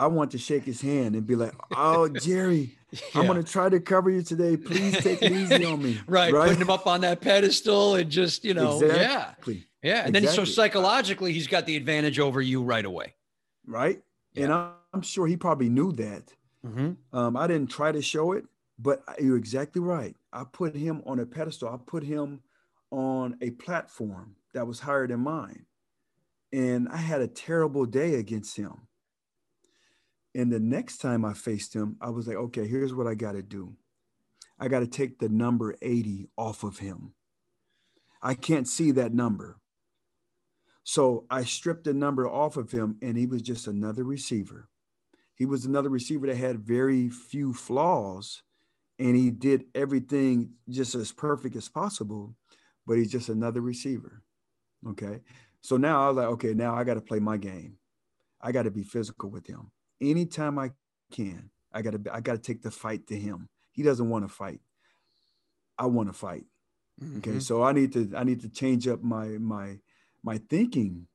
I want to shake his hand and be like, "Oh, Jerry, yeah. I'm going to try to cover you today. Please take it easy on me."
right, right, putting him up on that pedestal and just you know, exactly. yeah, yeah. And exactly. then so psychologically, he's got the advantage over you right away.
Right, yeah. and I'm sure he probably knew that. Mm-hmm. Um, I didn't try to show it, but you're exactly right. I put him on a pedestal. I put him on a platform that was higher than mine and I had a terrible day against him. And the next time I faced him, I was like, okay, here's what I got to do. I got to take the number 80 off of him. I can't see that number. So I stripped the number off of him, and he was just another receiver. He was another receiver that had very few flaws, and he did everything just as perfect as possible, but he's just another receiver. Okay. So now I was like, okay, now I got to play my game. I got to be physical with him. Anytime I can, I got to I got to take the fight to him. He doesn't want to fight. I want to fight. Mm-hmm. Okay, so I need to I need to change up my my my thinking,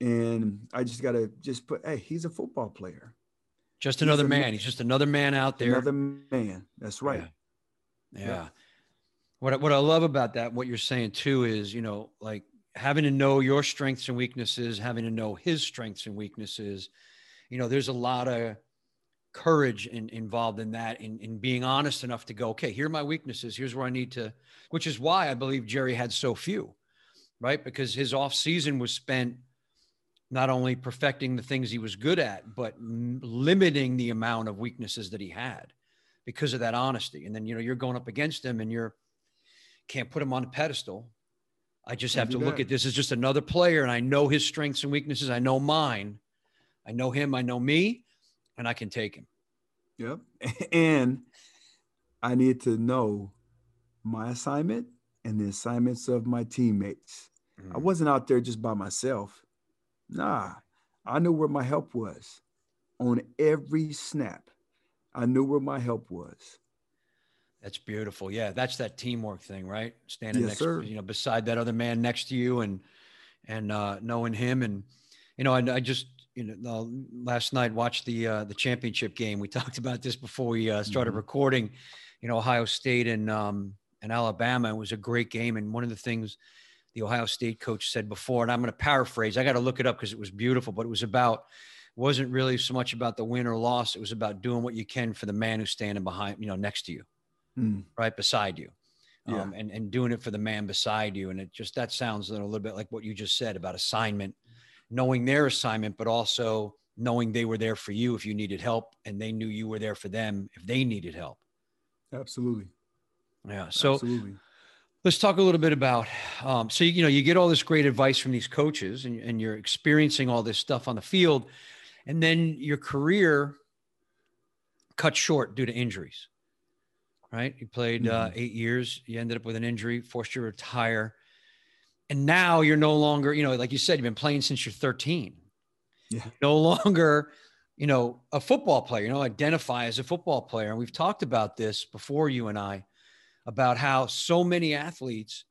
and I just got to just put. Hey, he's a football player.
Just another he's man. he's just another man out there.
Another man. That's right.
Yeah. yeah. yeah. What what I love about that, what you're saying too, is you know like having to know your strengths and weaknesses, having to know his strengths and weaknesses. You know, there's a lot of courage in, involved in that, in, in being honest enough to go, okay, here are my weaknesses. Here's where I need to, which is why I believe Jerry had so few, right? Because his off season was spent not only perfecting the things he was good at, but m- limiting the amount of weaknesses that he had because of that honesty. And then, you know, you're going up against him and you're, can't put him on a pedestal. I just have to look at this as just another player and I know his strengths and weaknesses. I know mine. I know him. I know me and I can take him.
Yep. And I need to know my assignment and the assignments of my teammates. Mm. I wasn't out there just by myself. Nah, I knew where my help was on every snap. I knew where my help was.
That's beautiful. Yeah, that's that teamwork thing, right? Standing
yes,
next,
sir.
you know, beside that other man next to you, and and uh, knowing him, and you know, I, I just you know last night watched the uh, the championship game. We talked about this before we uh, started mm-hmm. recording. You know, Ohio State and um, and Alabama. It was a great game, and one of the things the Ohio State coach said before, and I'm going to paraphrase. I got to look it up because it was beautiful, but it was about wasn't really so much about the win or loss. It was about doing what you can for the man who's standing behind, you know, next to you, mm. right beside you, yeah. um, and and doing it for the man beside you. And it just that sounds a little bit like what you just said about assignment, knowing their assignment, but also knowing they were there for you if you needed help, and they knew you were there for them if they needed help.
Absolutely.
Yeah. So. Absolutely Let's talk a little bit about. Um, so you know, you get all this great advice from these coaches, and, and you're experiencing all this stuff on the field, and then your career cut short due to injuries. Right? You played uh, mm-hmm. uh, eight years. You ended up with an injury, forced you to retire, and now you're no longer. You know, like you said, you've been playing since you're 13. Yeah. No longer, you know, a football player. You know, identify as a football player, and we've talked about this before, you and I about how so many athletes,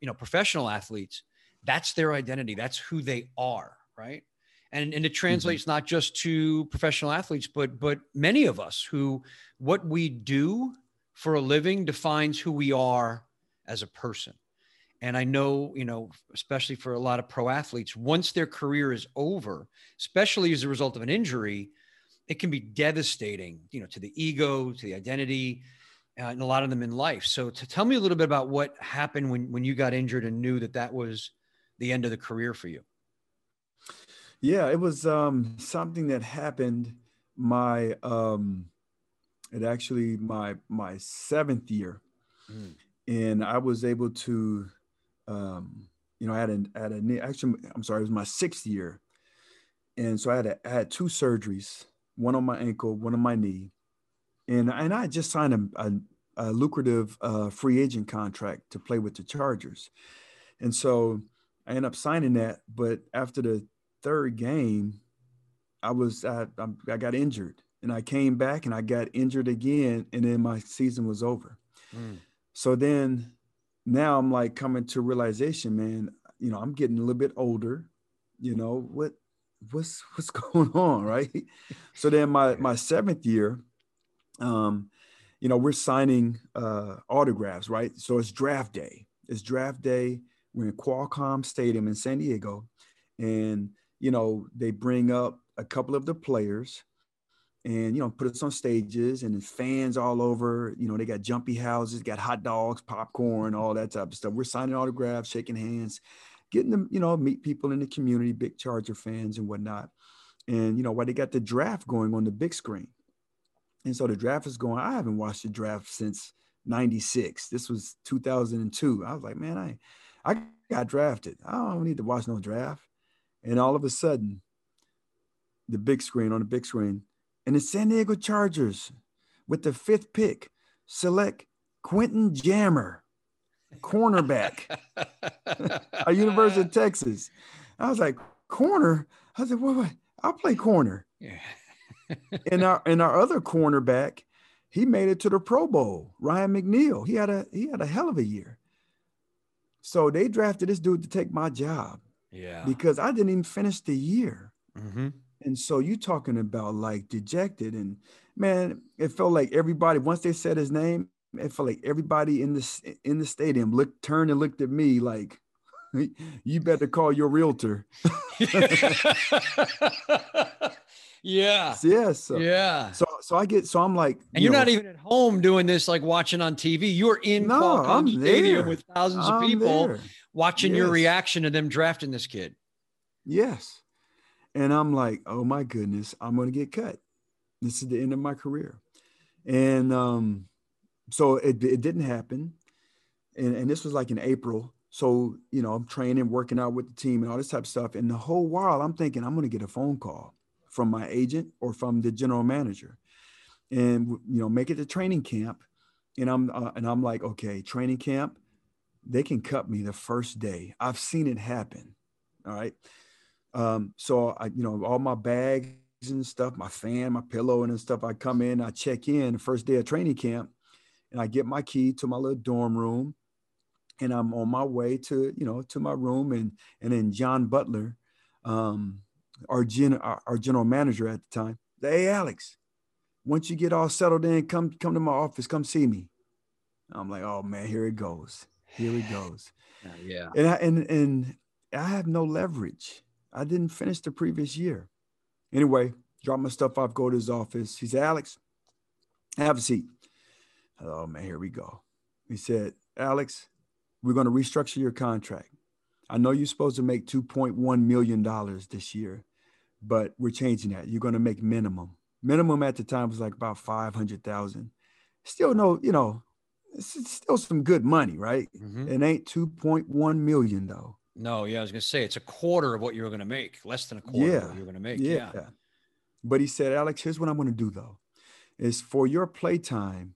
you know, professional athletes, that's their identity. That's who they are, right? And, and it translates mm-hmm. not just to professional athletes, but but many of us who what we do for a living defines who we are as a person. And I know, you know, especially for a lot of pro athletes, once their career is over, especially as a result of an injury, it can be devastating, you know, to the ego, to the identity, uh, and a lot of them in life. So, to tell me a little bit about what happened when when you got injured and knew that that was the end of the career for you.
Yeah, it was um, something that happened my um, it actually my my seventh year, mm. and I was able to, um, you know, I had a, I had a actually I'm sorry, it was my sixth year, and so I had a, I had two surgeries, one on my ankle, one on my knee, and and I just signed a, a, a lucrative uh, free agent contract to play with the Chargers, and so I ended up signing that. But after the third game, I was I, I got injured, and I came back and I got injured again, and then my season was over. Mm. So then, now I'm like coming to realization, man. You know, I'm getting a little bit older. You know what what's what's going on, right? so then my my seventh year, um, you know, we're signing uh, autographs, right? So it's draft day. It's draft day. We're in Qualcomm Stadium in San Diego, and you know they bring up a couple of the players, and you know put us on stages, and fans all over. You know they got jumpy houses, got hot dogs, popcorn, all that type of stuff. We're signing autographs, shaking hands, getting them, you know, meet people in the community, big Charger fans and whatnot. And you know why they got the draft going on the big screen and so the draft is going. I haven't watched the draft since 96. This was 2002. I was like, man, I I got drafted. I don't need to watch no draft. And all of a sudden, the big screen on the big screen, and the San Diego Chargers with the fifth pick select Quentin Jammer, cornerback, a University of Texas. I was like, corner? I said, what? what? I'll play corner. Yeah and our and our other cornerback, he made it to the Pro Bowl. Ryan McNeil. He had a he had a hell of a year. So they drafted this dude to take my job.
Yeah.
Because I didn't even finish the year.
Mm-hmm.
And so you talking about like dejected and man, it felt like everybody once they said his name, it felt like everybody in the in the stadium looked turned and looked at me like you better call your realtor.
Yeah.
Yes. So,
yeah.
So so I get so I'm like,
and you are not even at home doing this like watching on TV. You're in no, Qualcomm Stadium with thousands I'm of people there. Watching yes. your reaction to them drafting this kid.
Yes. And I'm like, oh my goodness, I'm going to get cut. This is the end of my career. And um, so it, it didn't happen. And, and this was like in April. So, you know, I'm training, working out with the team and all this type of stuff. And the whole while I'm thinking I'm going to get a phone call from my agent or from the general manager and, you know, make it to training camp. And I'm, uh, and I'm like, okay, training camp, they can cut me the first day. I've seen it happen. All right. Um, so I, you know, all my bags and stuff, my fan, my pillow and stuff. I come in, I check in the first day of training camp, and I get my key to my little dorm room, and I'm on my way to, you know, to my room, and and then John Butler, um, our gen, our, our general manager at the time, hey Alex, once you get all settled in, come come to my office, come see me. I'm like, oh man, here it goes, here he goes.
Uh, yeah.
And I and and I have no leverage. I didn't finish the previous year. Anyway, drop my stuff off, go to his office. He said, Alex, have a seat. Oh man, here we go. He said, Alex, we're going to restructure your contract. I know you're supposed to make $2.1 million this year, but we're changing that. You're going to make minimum. Minimum at the time was like about 500,000. Still no, you know, it's still some good money, right? Mm-hmm. It ain't 2.1 million though.
No, yeah, I was gonna say it's a quarter of what you were gonna make, less than a quarter yeah. of what you're gonna make. Yeah. yeah.
But he said, Alex, here's what I'm gonna do though. Is for your playtime,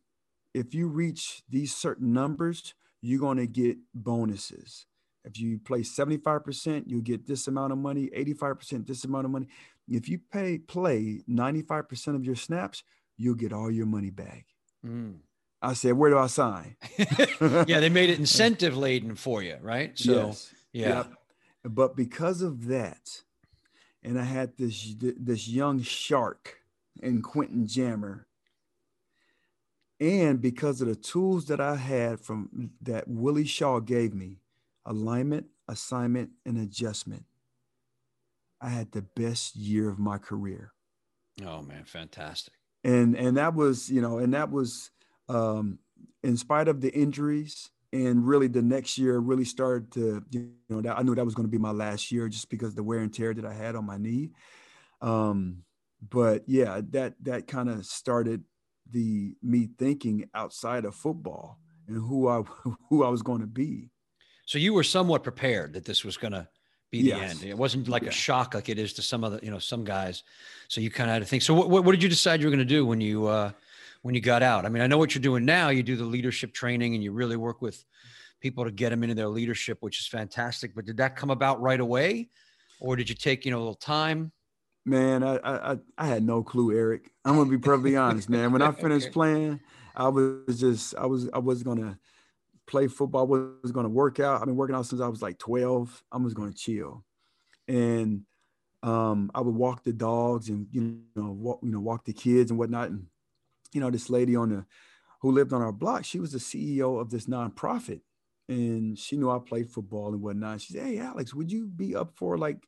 if you reach these certain numbers, you're gonna get bonuses. If you play 75%, you'll get this amount of money, 85% this amount of money. If you pay play 95% of your snaps, you'll get all your money back. Mm. I said, where do I sign?
yeah, they made it incentive laden for you, right?
So yes. Yeah. Yep. But because of that, and I had this this young shark and Quentin Jammer, and because of the tools that I had from that Willie Shaw gave me, alignment, assignment, and adjustment, I had the best year of my career.
Oh man, fantastic.
And and that was, you know, and that was um in spite of the injuries and really the next year really started to you know that I knew that was going to be my last year just because the wear and tear that I had on my knee. Um, but yeah, that that kind of started the me thinking outside of football and who I who I was going to be.
So you were somewhat prepared that this was going to be the yes. end. It wasn't like yeah. a shock like it is to some other you know some guys. So you kind of had to think. So what, what, what did you decide you were going to do when you uh, when you got out? I mean, I know what you're doing now. You do the leadership training and you really work with people to get them into their leadership, which is fantastic. But did that come about right away, or did you take you know a little time?
Man, I I I had no clue, Eric. I'm gonna be perfectly honest, man. When I finished playing, I was just I was I was gonna play football. I was gonna work out. I've been working out since I was like 12. I was gonna chill, and um, I would walk the dogs and you know walk you know walk the kids and whatnot. And you know, this lady on the who lived on our block, she was the CEO of this nonprofit. And she knew I played football and whatnot. She said, Hey, Alex, would you be up for like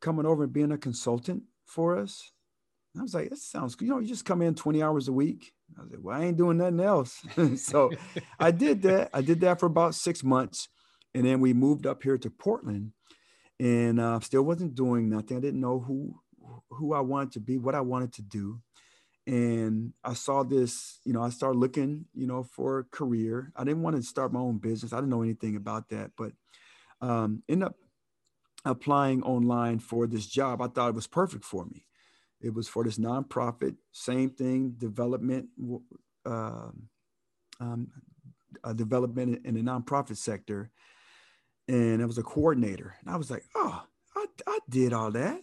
coming over and being a consultant for us? And I was like, that sounds good. You know, you just come in 20 hours a week. I was like, well, I ain't doing nothing else. so I did that. I did that for about six months. And then we moved up here to Portland and uh, still wasn't doing nothing. I didn't know who, who I wanted to be, what I wanted to do and I saw this, you know, I started looking, you know, for a career. I didn't want to start my own business. I didn't know anything about that, but um, ended up applying online for this job. I thought it was perfect for me. It was for this nonprofit, same thing, development, uh, um, development in the nonprofit sector, and I was a coordinator. And I was like, oh, I, I did all that.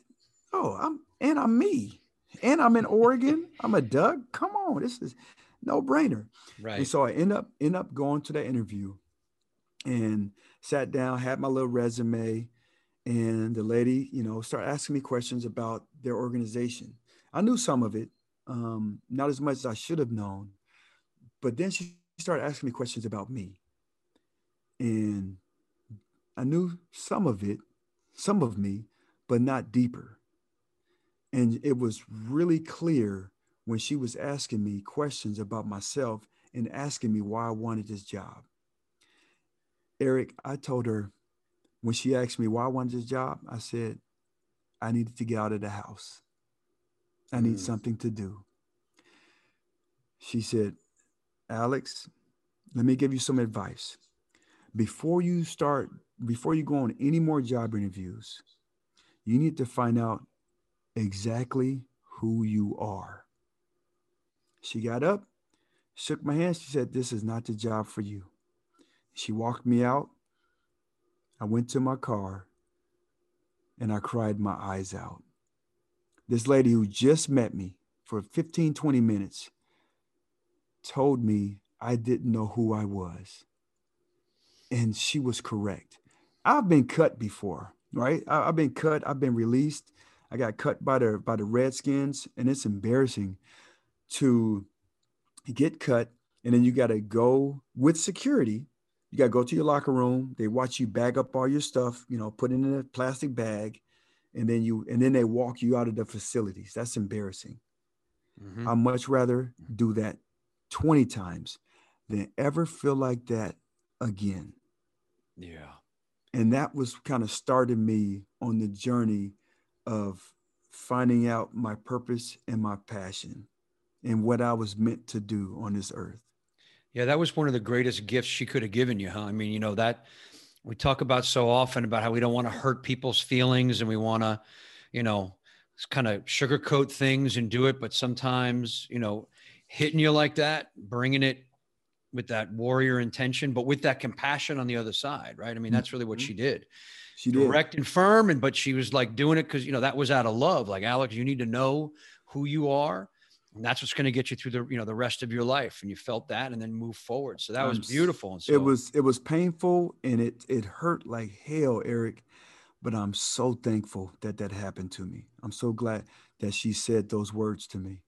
Oh, I'm and I'm me and I'm in Oregon. I'm a Duck. Come on, this is no brainer.
Right.
And so I end up end up going to that interview, and sat down, had my little resume, and the lady, you know, started asking me questions about their organization. I knew some of it, um, not as much as I should have known, but then she started asking me questions about me, and I knew some of it, some of me, but not deeper. And it was really clear when she was asking me questions about myself and asking me why I wanted this job. Eric, I told her when she asked me why I wanted this job, I said, I needed to get out of the house. I need
Mm.
something to do. She said, Alex, let me give you some advice. Before you start, before you go on any more job interviews, you need to find out exactly who you are. She got up, shook my hand. She said, This is not the job for you. She walked me out. I went to my car and I cried my eyes out. This lady who just met me for 15, 20 minutes told me I didn't know who I was. And she was correct. I've been cut before, right? I, have been cut, I've been released. I got cut by the by the Redskins, and it's embarrassing to get cut, and then you got to go with security. You got to go to your locker room. They watch you bag up all your stuff, you know, put it in a plastic bag, and then you and then they walk you out of the facilities. That's embarrassing.
Mhm.
I'd much rather do that 20 times than ever feel like that again.
Yeah.
And that was kind of started me on the journey of finding out my purpose and my passion and what I was meant to do on this earth.
Yeah, that was one of the greatest gifts she could have given you, huh? I mean, you know, that we talk about so often about how we don't want to hurt people's feelings and we want to, you know, kind of sugarcoat things and do it. But sometimes, you know, hitting you like that, bringing it with that warrior intention, but with that compassion on the other side, right? I mean, that's really what
Mhm.
she did.
She did.
Direct and firm, and but she was like doing it because you know that was out of love. Like Alex, you need to know who you are, and that's what's going to get you through the you know the rest of your life. And you felt that, and then move forward. So that was beautiful. And so,
It was it was painful and it it hurt like hell, Eric. But I'm so thankful that that happened to me. I'm so glad that she said those words to me.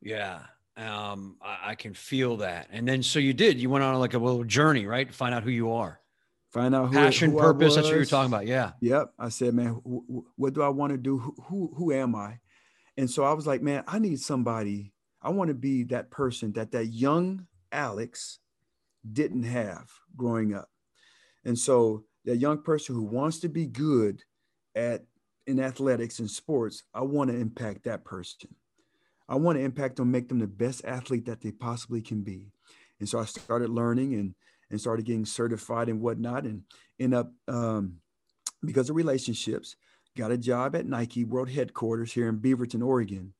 Yeah. Um, I, I can feel that. And then so you did, you went on like a little journey, right? To find out who you are.
Find out who,
Passion,
who
purpose. That's what you're talking about. Yeah.
Yep. I said, man, wh- wh- what do I want to do? Who, who who am I? And so I was like, man, I need somebody. I want to be that person that that young Alex didn't have growing up. And so that young person who wants to be good at in athletics and sports, I want to impact that person. I want to impact them, make them the best athlete that they possibly can be. And so I started learning and and started getting certified and whatnot, and end up um, because of relationships, got a job at Nike World Headquarters here in Beaverton, Oregon,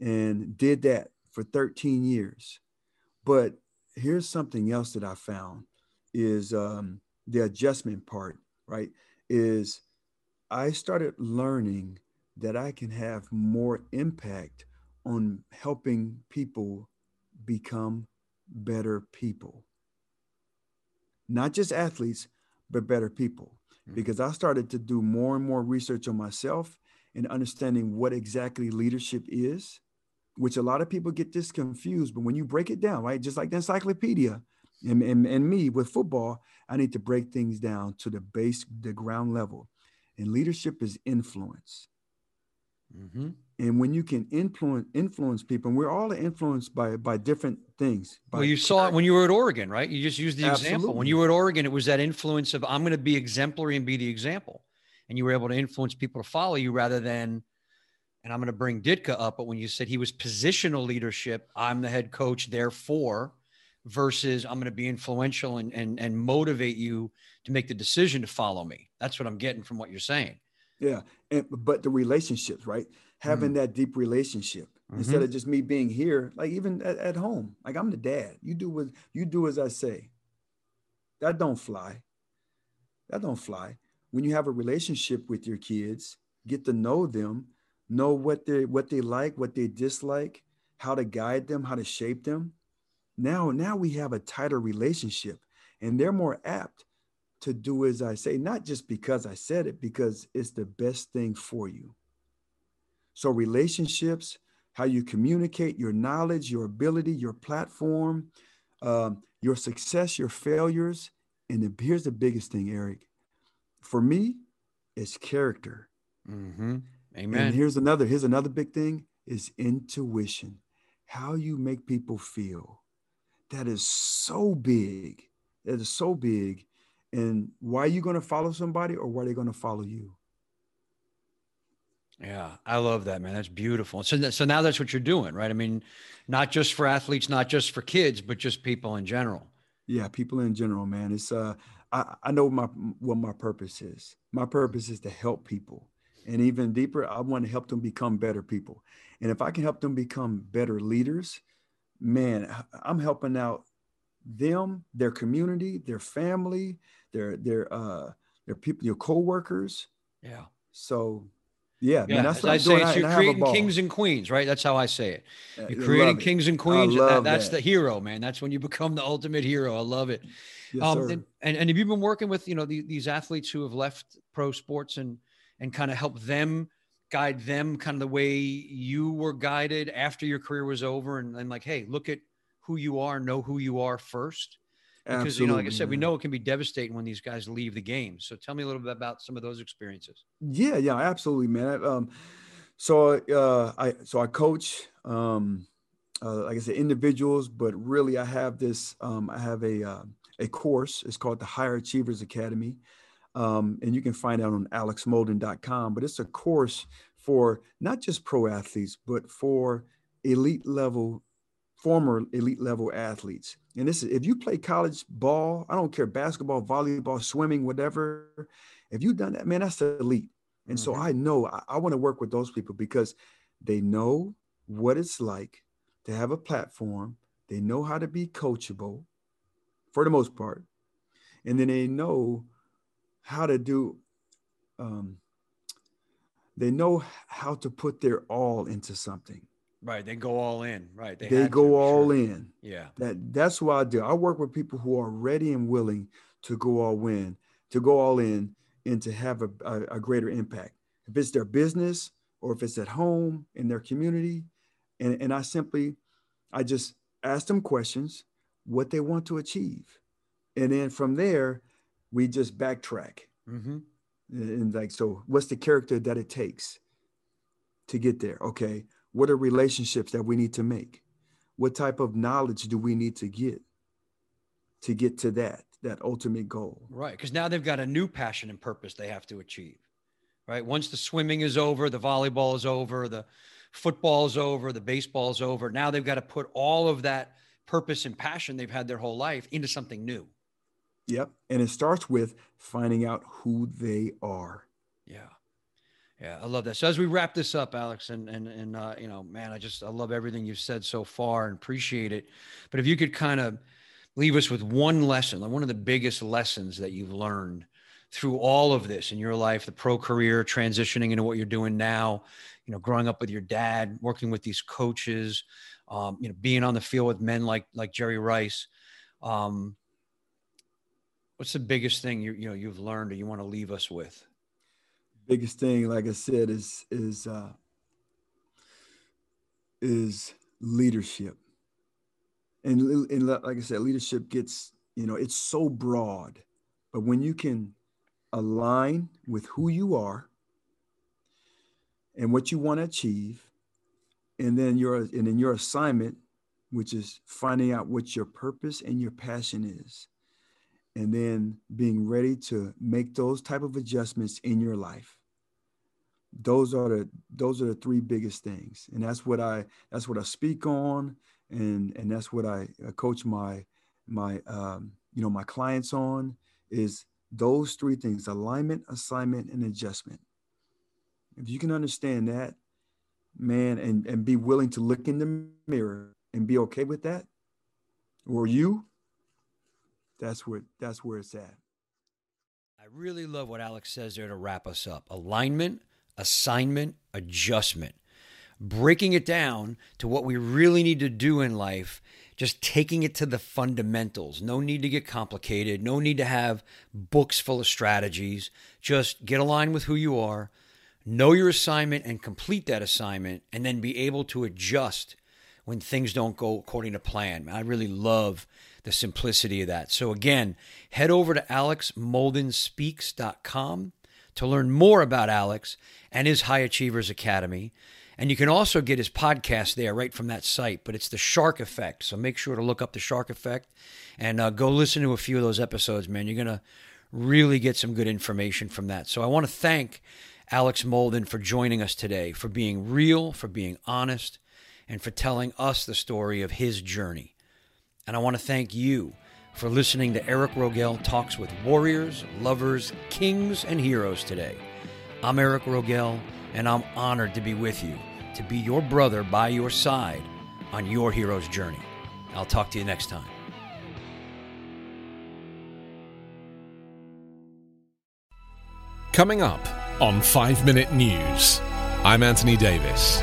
and did that for 13 years. But here's something else that I found is um, the adjustment part, right? Is I started learning that I can have more impact on helping people become better people. Not just athletes, but better people.
Mhm.
Because I started to do more and more research on myself and understanding what exactly leadership is, which a lot of people get this confused. But when you break it down, right, just like the encyclopedia and, and, and me with football, I need to break things down to the base, the ground level. And leadership is influence.
Hmm
And when you can influence influence people, and we're all influenced by by different things. By
Well, you saw it when you were at Oregon, right? You just used the example. When you were at Oregon, it was that influence of I'm going to be exemplary and be the example. And you were able to influence people to follow you rather than, and I'm going to bring Ditka up, but when you said he was positional leadership, I'm the head coach, therefore, versus I'm going to be influential and, and, and motivate you to make the decision to follow me. That's what I'm getting from what you're saying.
Yeah, and but the relationships, right? Having mm. that deep relationship instead mm-hmm. of just me being here, like even at, at home, like I'm the dad. You do what you do as I say. That don't fly. That don't fly. When you have a relationship with your kids, get to know them, know what they what they like, what they dislike, how to guide them, how to shape them. Now, now we have a tighter relationship, and they're more apt to do as I say, not just because I said it, because it's the best thing for you. So, relationships, how you communicate, your knowledge, your ability, your platform, um, your success, your failures. And the, here's the biggest thing, Eric. For me, it's character.
Mm-hmm.
And here's another, here's another big thing is intuition. How you make people feel. That is so big. That is so big. And why are you going to follow somebody or why are they going to follow you?
Yeah, I love that, man. That's beautiful. So, so now that's what you're doing, right? I mean, not just for athletes, not just for kids, but just people in general.
Yeah, people in general, man. It's uh, I, I know my what my purpose is. My purpose is to help people, and even deeper, I want to help them become better people. And if I can help them become better leaders, man, I'm helping out them, their community, their family, their their uh their people, your coworkers.
Yeah.
So yeah,
yeah. Man, that's As I say, it's you're creating kings and queens, right? That's how I say it. You're creating kings and queens. That, that's that. the hero, man. That's when you become the ultimate hero. I love it. Yes, um, and, and, and have you been working with you know the, these athletes who have left pro sports and and kind of help them guide them kind of the way you were guided after your career was over and, and like hey look at who you are know who you are first because Absolutely, you know like i said we know it can be devastating when these guys leave the game. So tell me a little bit about some of those experiences.
Yeah yeah absolutely man. Um, so uh, i so i coach um, uh, like i said individuals but really i have this um, i have a uh, a course. It's called the high achievers academy. Um, and you can find out on alexmolden.com. But it's a course for not just pro athletes, but for elite level, former elite level athletes. And this is if you play college ball, I don't care basketball, volleyball, swimming, whatever. If you've done that, man, that's elite. And mm-hmm. so I know I, I want to work with those people because they know what it's like to have a platform. They know how to be coachable for the most part. And then they know how to do um, they know how to put their all into something
right they go all in right
they, they go to, all sure. in
yeah
that that's what i do i work with people who are ready and willing to go all in to go all in and to have a, a, a greater impact if it's their business or if it's at home in their community and, and i simply i just ask them questions what they want to achieve and then from there we just backtrack. Mm-hmm. And like, so what's the character that it takes to get there? Okay. What are relationships that we need to make? What type of knowledge do we need to get to get to that, that ultimate goal?
Right. Because now they've got a new passion and purpose they have to achieve. Right. Once the swimming is over, the volleyball is over, the football is over, the baseball is over. Now they've got to put all of that purpose and passion they've had their whole life into something new.
Yep. And it starts with finding out who they are.
Yeah. Yeah, I love that. So as we wrap this up, Alex, and and and uh, you know, man, I just I love everything you've said so far and appreciate it. But if you could kind of leave us with one lesson, like one of the biggest lessons that you've learned through all of this in your life, the pro career, transitioning into what you're doing now, you know, growing up with your dad, working with these coaches, um, you know, being on the field with men like like Jerry Rice. Um, What's the biggest thing you you know you've learned or you want to leave us with?
Biggest thing, like I said, is is uh, is leadership, and and like I said, leadership gets you know it's so broad, but when you can align with who you are and what you want to achieve, and then your and then your assignment, which is finding out what your purpose and your passion is and then being ready to make those type of adjustments in your life. Those are the those are the three biggest things. And that's what i that's what i speak on and and that's what i, I coach my my um, you know my clients on is those three things alignment assignment and adjustment. If you can understand that man and and be willing to look in the mirror and be okay with that or you that's where that's where it's at.
I really love what Alex says there to wrap us up. Alignment, assignment, adjustment. Breaking it down to what we really need to do in life, just taking it to the fundamentals. No need to get complicated, no need to have books full of strategies. Just get aligned with who you are, know your assignment and complete that assignment, and then be able to adjust when things don't go according to plan. I really love the simplicity of that. So, again, head over to alexmoldenspeaks.com to learn more about Alex and his High Achievers Academy. And you can also get his podcast there right from that site, but it's the Shark Effect. So make sure to look up the Shark Effect and uh, go listen to a few of those episodes, man. You're going to really get some good information from that. So I want to thank Alex Molden for joining us today, for being real, for being honest, and for telling us the story of his journey. And I want to thank you for listening to Eric Rogell Talks with Warriors, Lovers, Kings, and Heroes today. I'm Eric Rogell, and I'm honored to be with you, to be your brother by your side on your hero's journey. I'll talk to you next time.
Coming up on 5 Minute News, I'm Anthony Davis.